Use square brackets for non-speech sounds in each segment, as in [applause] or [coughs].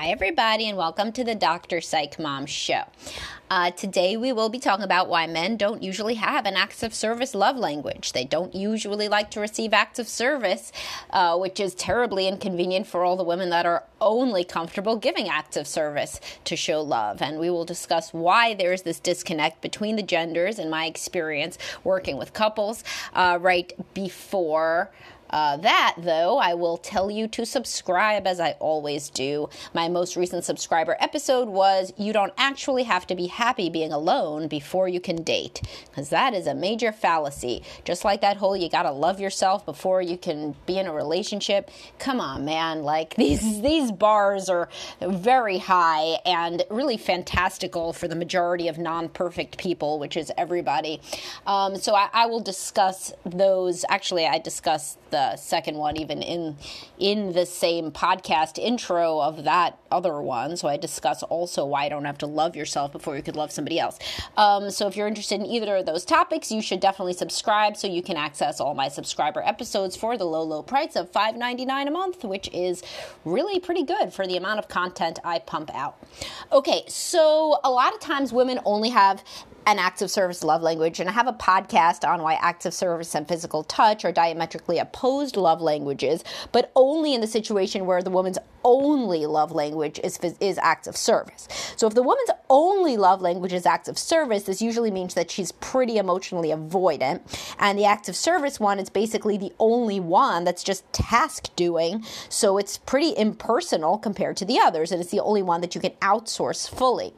Hi, everybody, and welcome to the Dr. Psych Mom Show. Uh, today, we will be talking about why men don't usually have an acts of service love language. They don't usually like to receive acts of service, uh, which is terribly inconvenient for all the women that are only comfortable giving acts of service to show love. And we will discuss why there's this disconnect between the genders, in my experience working with couples, uh, right before. Uh, that, though, I will tell you to subscribe as I always do. My most recent subscriber episode was You don't actually have to be happy being alone before you can date, because that is a major fallacy. Just like that whole you gotta love yourself before you can be in a relationship. Come on, man. Like [laughs] these, these bars are very high and really fantastical for the majority of non perfect people, which is everybody. Um, so I, I will discuss those. Actually, I discuss the the second one even in in the same podcast intro of that other one. So I discuss also why you don't have to love yourself before you could love somebody else. Um, so if you're interested in either of those topics, you should definitely subscribe so you can access all my subscriber episodes for the low low price of $5.99 a month, which is really pretty good for the amount of content I pump out. Okay, so a lot of times women only have an acts of service love language. And I have a podcast on why acts of service and physical touch are diametrically opposed love languages, but only in the situation where the woman's only love language is, is acts of service. So if the woman's only love language is acts of service, this usually means that she's pretty emotionally avoidant. And the acts of service one is basically the only one that's just task doing. So it's pretty impersonal compared to the others. And it's the only one that you can outsource fully.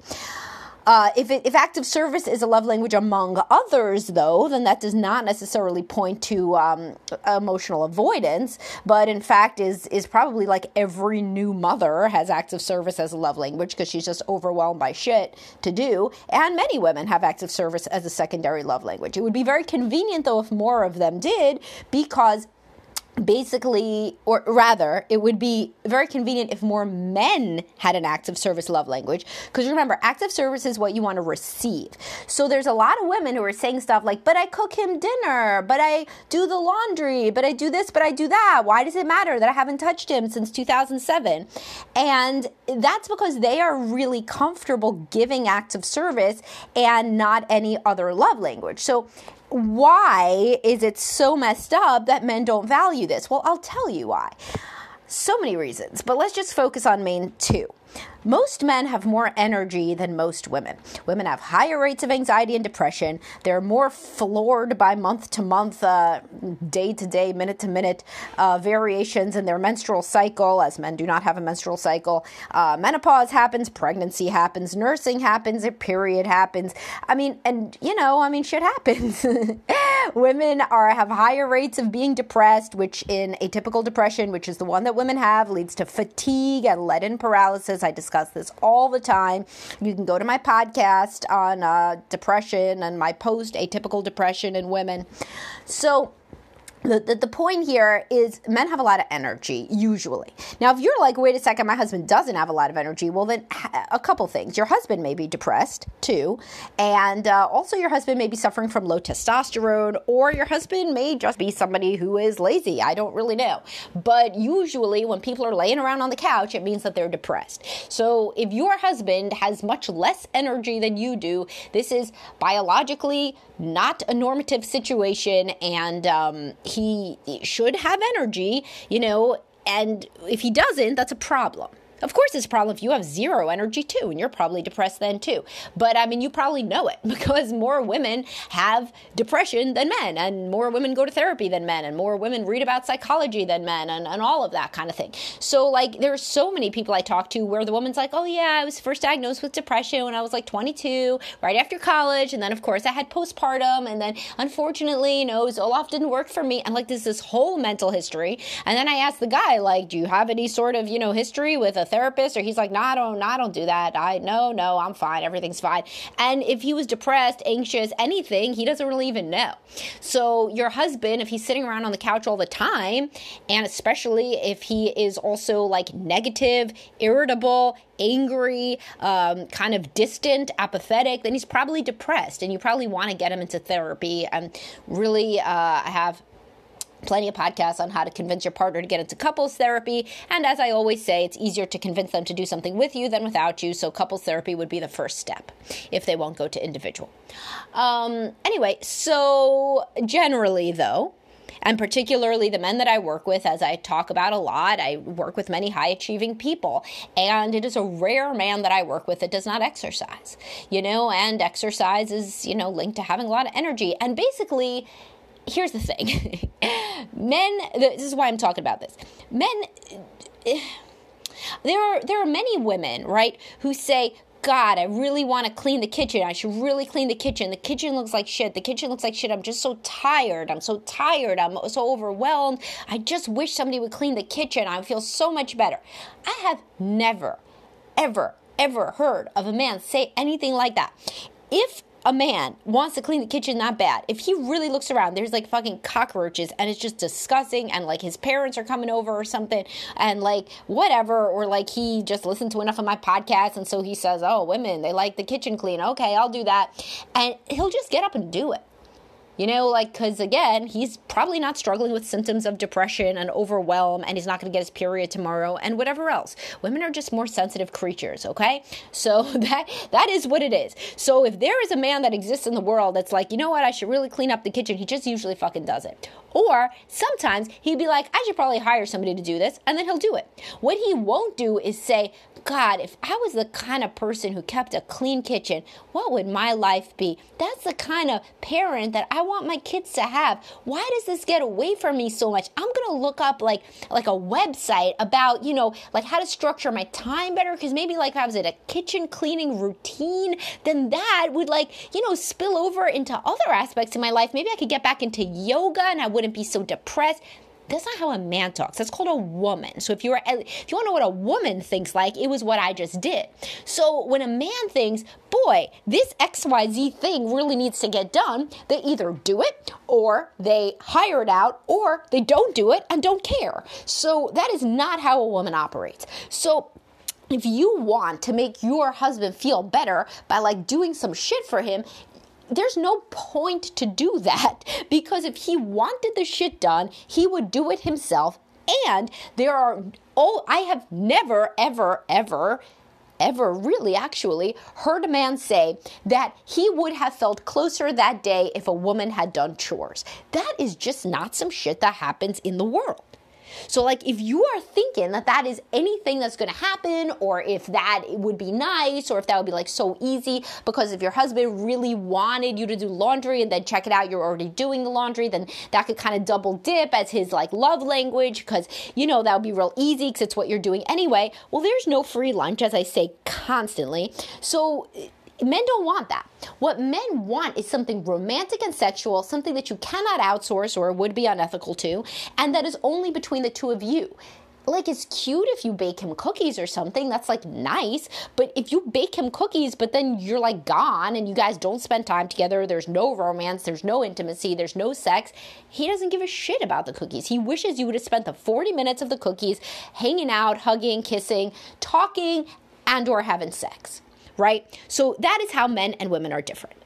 Uh, if, it, if active service is a love language among others, though, then that does not necessarily point to um, emotional avoidance, but in fact is is probably like every new mother has active service as a love language because she's just overwhelmed by shit to do, and many women have active service as a secondary love language. It would be very convenient though if more of them did, because basically, or rather, it would be very convenient if more men had an active service love language. Because remember, active service is what you want to receive. So there's a lot of women who are saying stuff like, but I cook him dinner, but I do the laundry, but I do this, but I do that. Why does it matter that I haven't touched him since 2007? And that's because they are really comfortable giving active service and not any other love language. So why is it so messed up that men don't value this? Well, I'll tell you why. So many reasons, but let's just focus on main two. Most men have more energy than most women. Women have higher rates of anxiety and depression. They're more floored by month to month, day to day, minute to minute uh, variations in their menstrual cycle, as men do not have a menstrual cycle. Uh, menopause happens, pregnancy happens, nursing happens, a period happens. I mean, and you know, I mean, shit happens. [laughs] women are have higher rates of being depressed, which in atypical depression, which is the one that women have, leads to fatigue and leaden paralysis I discuss this all the time. You can go to my podcast on uh, depression and my post atypical depression in women. So, the, the, point here is men have a lot of energy usually. Now if you're like wait a second my husband doesn't have a lot of energy well then a couple things. Your husband may be depressed too and uh, also your husband may be suffering from low testosterone or your husband may just be somebody who is lazy. I don't really know. But usually when people are laying around on the couch it means that they're depressed. So if your husband has much less energy than you do this is biologically not a normative situation and um, he should have energy, you know, and if he doesn't, that's a problem. Of course, it's a problem if you have zero energy too, and you're probably depressed then too. But I mean, you probably know it [laughs] because more women have depression than men, and more women go to therapy than men, and more women read about psychology than men, and, and all of that kind of thing. So, like, there are so many people I talk to where the woman's like, oh, yeah, I was first diagnosed with depression when I was like 22, right after college. And then, of course, I had postpartum. And then, unfortunately, you know, Zoloft didn't work for me. And like, there's this whole mental history. And then I asked the guy, like, do you have any sort of, you know, history with a therapist or he's like, no, I don't, I don't do that. I, no, no, I'm fine. Everything's fine. And if he was depressed, anxious, anything, he doesn't really even know. So your husband, if he's sitting around on the couch all the time, and especially if he is also like negative, irritable, angry, um, kind of distant, apathetic, then he's probably depressed, and you probably want to get him into therapy and really uh, have plenty of podcasts on how to convince your partner to get into couples therapy. And as I always say, it's easier to convince them to do something with you than without you. So couples therapy would be the first step if they won't go to individual. Um, anyway, so generally though, and particularly the men that I work with, as I talk about a lot, I work with many high achieving people, and it is a rare man that I work with that does not exercise, you know, and exercise is, you know, linked to having a lot of energy. And basically, here's the thing [laughs] men, this is why I'm talking about this. Men, [sighs] there are, there are many women, right, who say, God, I really want to clean the kitchen. I should really clean the kitchen. The kitchen looks like shit. The kitchen looks like shit. I'm just so tired. I'm so tired. I'm so overwhelmed. I just wish somebody would clean the kitchen. I feel so much better. I have never, ever, ever heard of a man say anything like that. If a man wants to clean the kitchen not bad. If he really looks around there's like fucking cockroaches and it's just disgusting and like his parents are coming over or something and like whatever or like he just listened to enough of my podcast and so he says oh women they like the kitchen clean. Okay i'll do that. And he'll just get up and do it you know, like, because again, he's probably not struggling with symptoms of depression and overwhelm, and he's not going to get his period tomorrow, and whatever else. Women are just more sensitive creatures, okay? So [laughs] that that is what it is. So if there is a man that exists in the world that's like, you know what, I should really clean up the kitchen, he just usually fucking does it. Or sometimes he'd be like, I should probably hire somebody to do this, and then he'll do it. What he won't do is say, God, if I was the kind of person who kept a clean kitchen, what would my life be? That's the kind of parent that I want my kids to have. Why does this get away from me so much? I'm going to look up like like a website about, you know, like how to structure my time better because maybe like if I was at a kitchen cleaning routine, then that would like, you know, spill over into other aspects of my life. Maybe I could get back into yoga and I wouldn't be so depressed. That's not how a man talks. That's called a woman. So if you are if you want to know what a woman thinks like, it was what I just did. So when a man thinks, boy, this XYZ thing really needs to get done, they either do it or they hire it out or they don't do it and don't care. So that is not how a woman operates. So if you want to make your husband feel better by like doing some shit for him, there's no point to do that because if he wanted the shit done, he would do it himself. And there are, oh, I have never, ever, ever ever really actually heard a man say that he would have felt closer that day if a woman had done chores. That is just not some shit that happens in the world. So, like, if you are thinking that that is anything that's going to happen, or if that would be nice, or if that would be like so easy, because if your husband really wanted you to do laundry and then check it out, you're already doing the laundry, then that could kind of double dip as his like love language, because you know that would be real easy because it's what you're doing anyway. Well, there's no free lunch, as I say constantly. So, Men don't want that. What men want is something romantic and sexual, something that you cannot outsource or would be unethical to, and that is only between the two of you. Like it's cute if you bake him cookies or something. That's like nice. But if you bake him cookies but then you're like gone and you guys don't spend time together there's no romance there's no intimacy there's no sex he doesn't give a shit about the cookies. He wishes you would have spent the 40 minutes of the cookies hanging out hugging kissing talking and or having sex right? So that is how men and women are different.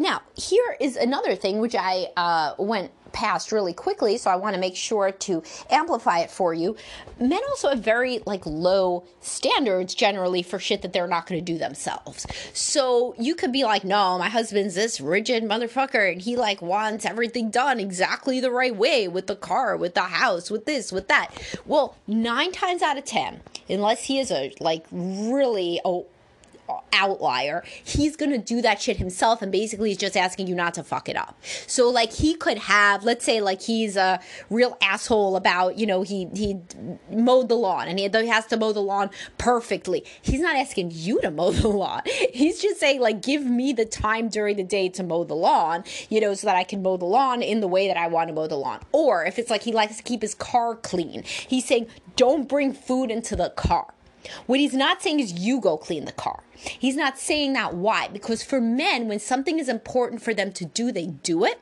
Now, here is another thing which I uh, went past really quickly, so I want to make sure to amplify it for you. Men also have very like low standards generally for shit that they're not going to do themselves. So you could be like, "No, my husband's this rigid motherfucker and he like wants everything done exactly the right way with the car, with the house, with this, with that." Well, 9 times out of 10, unless he is a like really oh outlier, he's gonna do that shit himself and basically he's just asking you not to fuck it up. So like he could have, let's say like he's a real asshole about, you know, he he mowed the lawn and he has to mow the lawn perfectly. He's not asking you to mow the lawn. [laughs] He's just saying like give me the time during the day to mow the lawn, you know, so that I can mow the lawn in the way that I want to mow the lawn. Or if it's like he likes to keep his car clean, he's saying don't bring food into the car. What he's not saying is you go clean the car. He's not saying that. Why? Because for men, when something is important for them to do, they do it.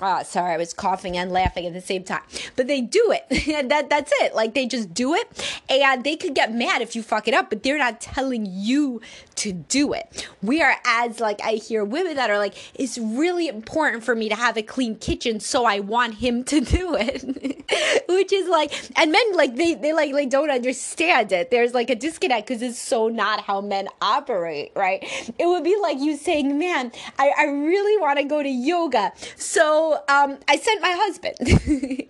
Uh, sorry, I was coughing and laughing at the same time. But they do it. [laughs] that that's it. Like they just do it, and they could get mad if you fuck it up, but they're not telling you to do it. We are as like I hear women that are like, it's really important for me to have a clean kitchen, so I want him to do it, [laughs] which is like, and men like they they like they don't understand it. There's like a disconnect because it's so not how men operate, right? It would be like you saying, man, I, I really want to go to yoga, um, I sent my husband. [laughs] he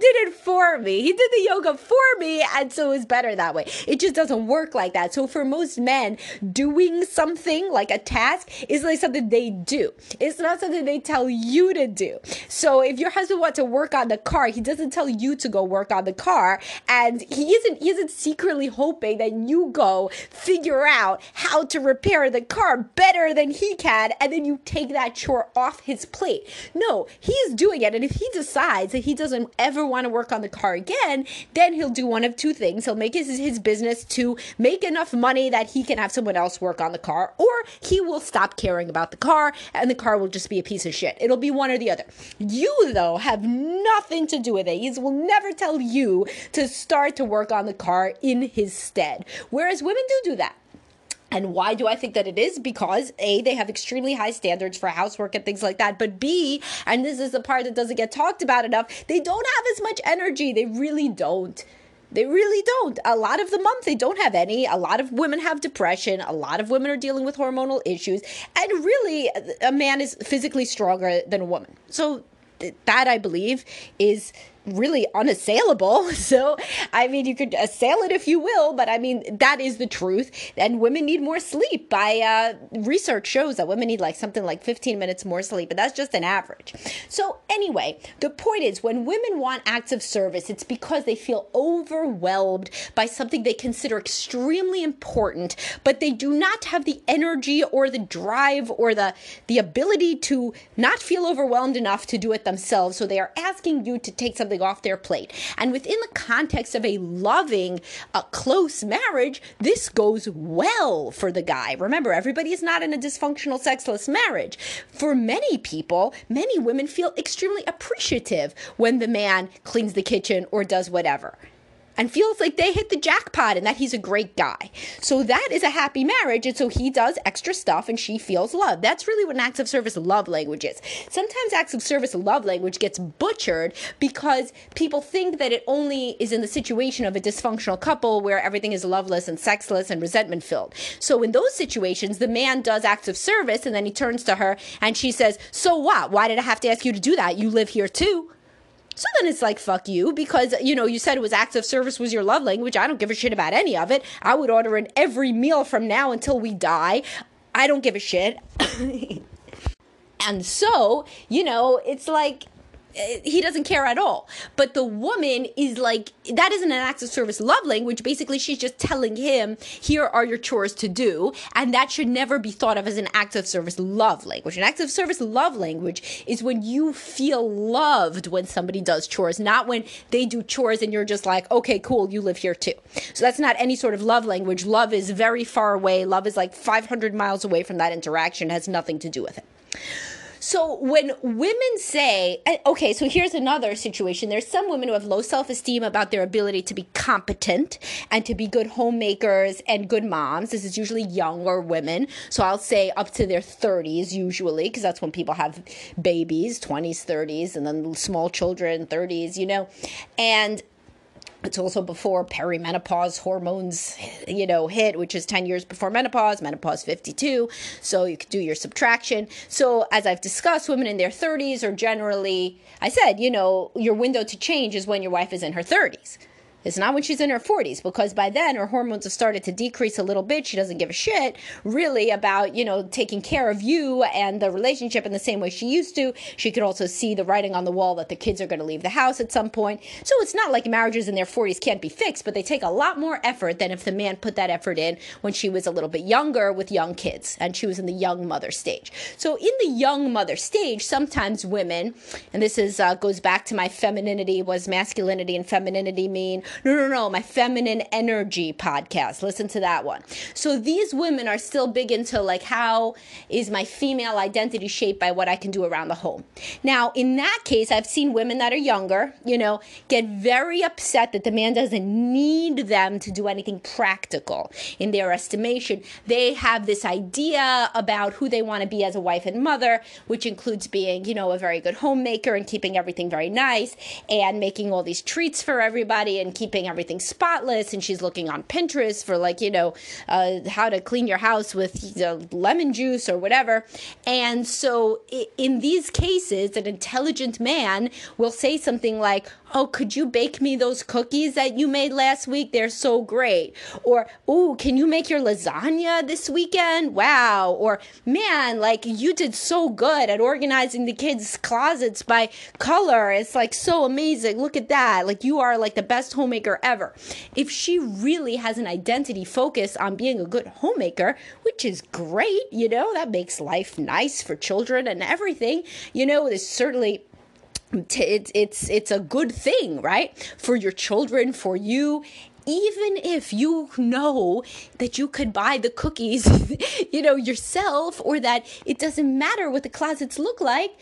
did it for me. He did the yoga for me, and so it was better that way. It just doesn't work like that. So for most men, doing something like a task is like something they do. It's not something they tell you to do. So if your husband wants to work on the car, he doesn't tell you to go work on the car, and he isn't he isn't secretly hoping that you go figure out how to repair the car better than he can, and then you take that chore off his plate. No, he's doing it. And if he decides that he doesn't ever want to work on the car again, then he'll do one of two things. He'll make his, his business to make enough money that he can have someone else work on the car, or he will stop caring about the car and the car will just be a piece of shit. It'll be one or the other. You, though, have nothing to do with it. He will never tell you to start to work on the car in his stead. Whereas women do do that. And why do I think that it is? Because A, they have extremely high standards for housework and things like that. But B, and this is the part that doesn't get talked about enough, they don't have as much energy. They really don't. They really don't. A lot of the month, they don't have any. A lot of women have depression. A lot of women are dealing with hormonal issues. And really, a man is physically stronger than a woman. So, that I believe is really unassailable. [laughs] So, I mean, you could assail it if you will, but I mean, that is the truth. And women need more sleep. By uh, research shows that women need like something like 15 minutes more sleep, but that's just an average. So, anyway, the point is when women want acts of service, it's because they feel overwhelmed by something they consider extremely important, but they do not have the energy or the drive or the, the ability to not feel overwhelmed enough to do it themselves. So, they are asking you to take something off their plate. And within the context of a loving, a close marriage, this goes well for the guy. Remember, everybody is not in a dysfunctional, sexless marriage. For many people, many women feel extremely appreciative when the man cleans the kitchen or does whatever and feels like they hit the jackpot and that he's a great guy. So that is a happy marriage. And so he does extra stuff and she feels love. That's really what an acts of service love language is. Sometimes acts of service love language gets butchered because people think that it only is in the situation of a dysfunctional couple where everything is loveless and sexless and resentment filled. So in those situations, the man does acts of service and then he turns to her and she says, So what? Why did I have to ask you to do that? You live here too. So then it's like, fuck you, because, you know, you said it was acts of service was your love language. I don't give a shit about any of it. I would order in every meal from now until we die. I don't give a shit. [coughs] and so, you know, it's like, he doesn't care at all. But the woman is like, that isn't an act of service love language. Basically, she's just telling him, here are your chores to do. And that should never be thought of as an act of service love language. An act of service love language is when you feel loved when somebody does chores, not when they do chores and you're just like, okay, cool, you live here too. So that's not any sort of love language. Love is very far away. Love is like 500 miles away from that interaction, has nothing to do with it. So when women say, okay, so here's another situation. There's some women who have low self esteem about their ability to be competent and to be good homemakers and good moms. This is usually younger women. So I'll say up to their 30s, usually, because that's when people have babies 20s, 30s, and then small children, 30s, you know. And it's also before perimenopause hormones, you know, hit, which is 10 years before menopause, menopause 52. So you could do your subtraction. So as I've discussed, women in their 30s are generally, I said, you know, your window to change is when your wife is in her 30s. It's not when she's in her 40s because by then her hormones have started to decrease a little bit. She doesn't give a shit really about, you know, taking care of you and the relationship in the same way she used to. She could also see the writing on the wall that the kids are going to leave the house at some point. So it's not like marriages in their 40s can't be fixed, but they take a lot more effort than if the man put that effort in when she was a little bit younger with young kids and she was in the young mother stage. So in the young mother stage, sometimes women, and this is uh, goes back to my femininity was masculinity and femininity mean No, no, no, my feminine energy podcast. Listen to that one. So these women are still big into like how is my female identity shaped by what I can do around the home. Now, in that case, I've seen women that are younger, you know, get very upset that the man doesn't need them to do anything practical in their estimation. They have this idea about who they want to be as a wife and mother, which includes being, you know, a very good homemaker and keeping everything very nice and making all these treats for everybody and keeping everything spotless. And she's looking on Pinterest for like, you know, uh, how to clean your house with you know, lemon juice or whatever. And so in these cases, an intelligent man will say something like, Oh, could you bake me those cookies that you made last week? They're so great. Or, Oh, can you make your lasagna this weekend? Wow. Or, Man, like you did so good at organizing the kids' closets by color. It's like so amazing. Look at that. Like you are like the best homemaker ever. If she really has an identity focus on being a good homemaker, which is great, you know, that makes life nice for children and everything, you know, it's certainly it's it's it's a good thing right for your children for you even if you know that you could buy the cookies [laughs] you know yourself or that it doesn't matter what the closets look like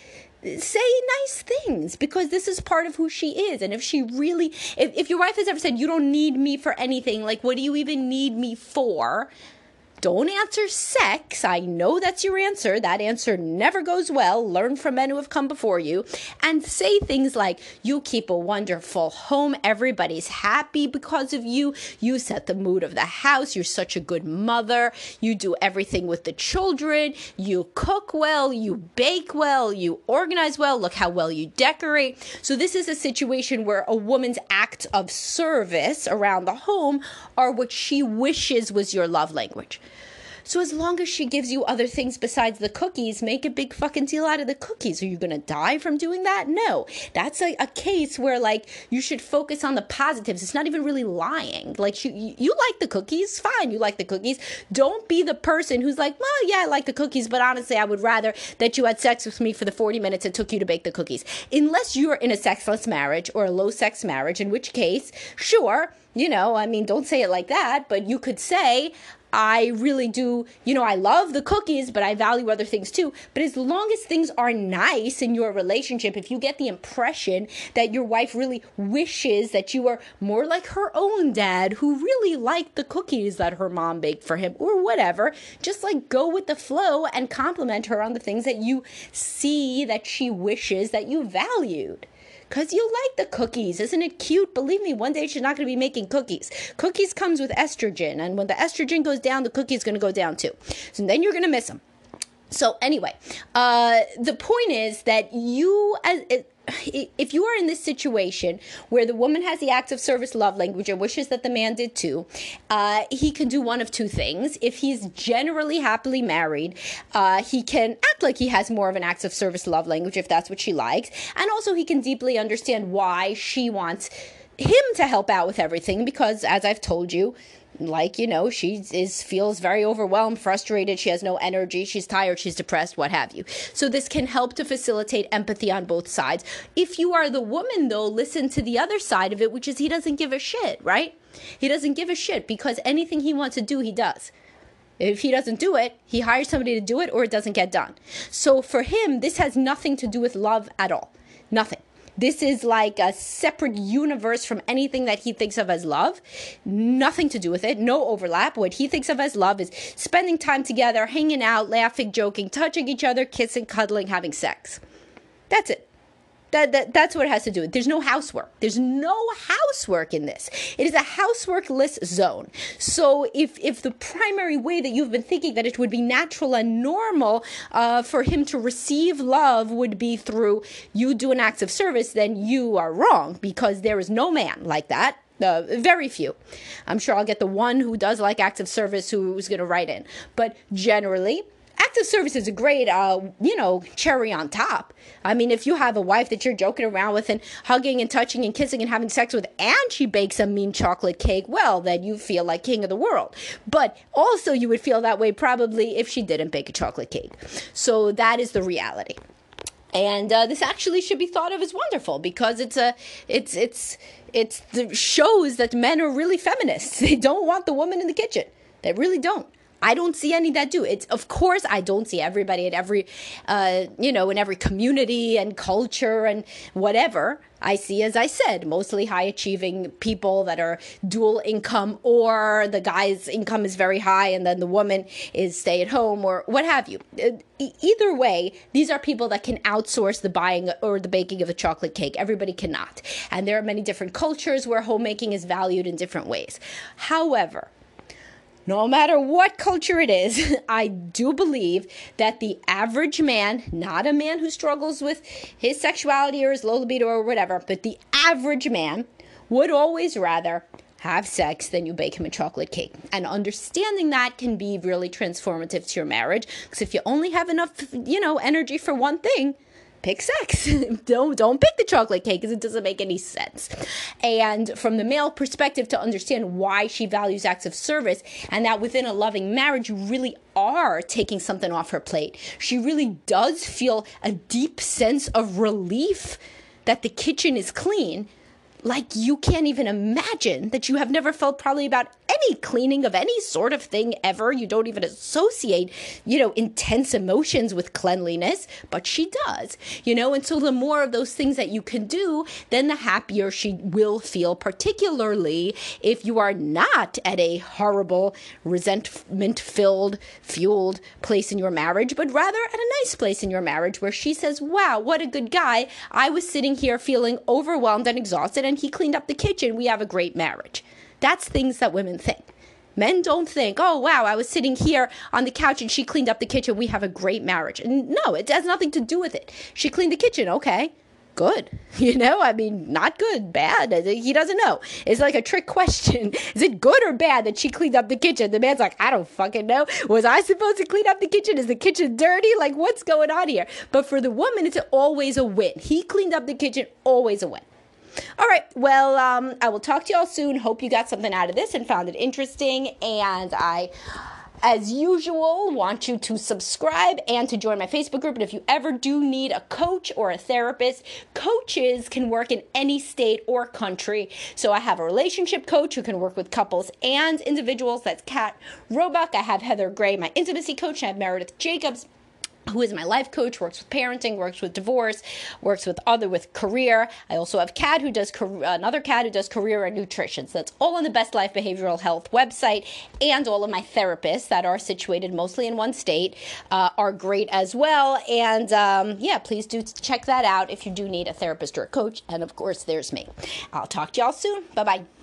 say nice things because this is part of who she is. And if she really if, if your wife has ever said you don't need me for anything like what do you even need me for don't answer sex. I know that's your answer. That answer never goes well. Learn from men who have come before you. And say things like, You keep a wonderful home. Everybody's happy because of you. You set the mood of the house. You're such a good mother. You do everything with the children. You cook well. You bake well. You organize well. Look how well you decorate. So, this is a situation where a woman's acts of service around the home are what she wishes was your love language. So as long as she gives you other things besides the cookies, make a big fucking deal out of the cookies. Are you going to die from doing that? No. That's a, a, case where like you should focus on the positives. It's not even really lying. Like you, you like the cookies, fine. You like the cookies. Don't be the person who's like, well, yeah, I like the cookies, but honestly, I would rather that you had sex with me for the 40 minutes it took you to bake the cookies. Unless you're in a sexless marriage or a low sex marriage, in which case, sure, you know, I mean, don't say it like that, but you could say, I really do, you know, I love the cookies, but I value other things too. But as long as things are nice in your relationship, if you get the impression that your wife really wishes that you are more like her own dad who really liked the cookies that her mom baked for him or whatever, just like go with the flow and compliment her on the things that you see that she wishes that you valued. Because you like the cookies. Isn't it cute? Believe me, one day she's not going to be making cookies. Cookies comes with estrogen. And when the estrogen goes down, the cookie's going to go down too. So then you're going to miss them. So anyway, uh, the point is that you as if you are in this situation where the woman has the acts of service love language and wishes that the man did too, uh, he can do one of two things. If he's generally happily married, uh, he can act like he has more of an acts of service love language if that's what she likes. And also, he can deeply understand why she wants him to help out with everything because, as I've told you, like you know she is feels very overwhelmed frustrated. She has no energy. She's tired. She's depressed what have you. So this can help to facilitate empathy on both sides. If you are the woman though listen to the other side of it which is he doesn't give a shit right? He doesn't give a shit because anything he wants to do he does. If he doesn't do it, he hires somebody to do it or it doesn't get done. So for him, this has nothing to do with love at all. Nothing. This is like a separate universe from anything that he thinks of as love. Nothing to do with it, no overlap. What he thinks of as love is spending time together, hanging out, laughing, joking, touching each other, kissing, cuddling, having sex. That's it. That, that, that's what it has to do with. There's no housework. There's no housework in this. It is a houseworkless zone. So if if the primary way that you've been thinking that it would be natural and normal uh, for him to receive love would be through you do an act of service, then you are wrong because there is no man like that. Uh, very few. I'm sure I'll get the one who does like acts of service who's going to write in. But generally, active service is a great, uh, you know, cherry on top. I mean, if you have a wife that you're joking around with and hugging and touching and kissing and having sex with, and she bakes a mean chocolate cake, well, then you feel like king of the world. But also, you would feel that way probably if she didn't bake a chocolate cake. So that is the reality. and uh, this actually should be thought of as wonderful because it's a it's it's it's the shows that men are really feminists [laughs] they don't want the woman in the kitchen they really don't I don't see any that do. It's of course I don't see everybody at every, uh, you know, in every community and culture and whatever. I see, as I said, mostly high achieving people that are dual income, or the guy's income is very high and then the woman is stay at home, or what have you. Uh, either way, these are people that can outsource the buying or the baking of a chocolate cake. Everybody cannot. And there are many different cultures where homemaking is valued in different ways. However, no matter what culture it is, [laughs] I do believe that the average man, not a man who struggles with his sexuality or his low libido or whatever, but the average man would always rather have sex than you bake him a chocolate cake. And understanding that can be really transformative to your marriage because if you only have enough, you know, energy for one thing, pick sex. [laughs] don't don't pick the chocolate cake because it doesn't make any sense. And from the male perspective, to understand why she values acts of service, and that within a loving marriage, you really are taking something off her plate. She really does feel a deep sense of relief that the kitchen is clean like you can't even imagine that you have never felt probably about any cleaning of any sort of thing ever. You don't even associate, you know, intense emotions with cleanliness, but she does, you know, and so the more of those things that you can do, then the happier she will feel, particularly if you are not at a horrible, resentment filled, fueled place in your marriage, but rather at a nice place in your marriage where she says, Wow, what a good guy. I was sitting here feeling overwhelmed and exhausted and he cleaned up the kitchen. We have a great marriage. That's things that women think. Men don't think, oh, wow, I was sitting here on the couch and she cleaned up the kitchen. We have a great marriage. And no, it has nothing to do with it. She cleaned the kitchen. Okay. Good. [laughs] You know, I mean, not good, bad. Uh, he doesn't know. It's like a trick question. [laughs] Is it good or bad that she cleaned up the kitchen? The man's like, I don't fucking know. Was I supposed to clean up the kitchen? Is the kitchen dirty? Like, what's going on here? But for the woman, it's always a win. He cleaned up the kitchen, always a win. All right. Well, um, I will talk to y'all soon. Hope you got something out of this and found it interesting. And I as usual, want you to subscribe and to join my Facebook group. And if you ever do need a coach or a therapist, coaches can work in any state or country. So I have a relationship coach who can work with couples and individuals. That's Kat Roebuck. I have Heather Ray, my intimacy coach. I have Meredith Jacobs who is my life coach, works with parenting, works with divorce, works with other with career. I also have Kat who does another Kat who does career and nutrition. So that's all on the Best Life Behavioral Health website, and all of my therapists that are situated mostly in one state uh, are great as well. And um, yeah, please do check that out if you do need a therapist or a coach. And of course, there's me. I'll talk to y'all soon. Bye bye.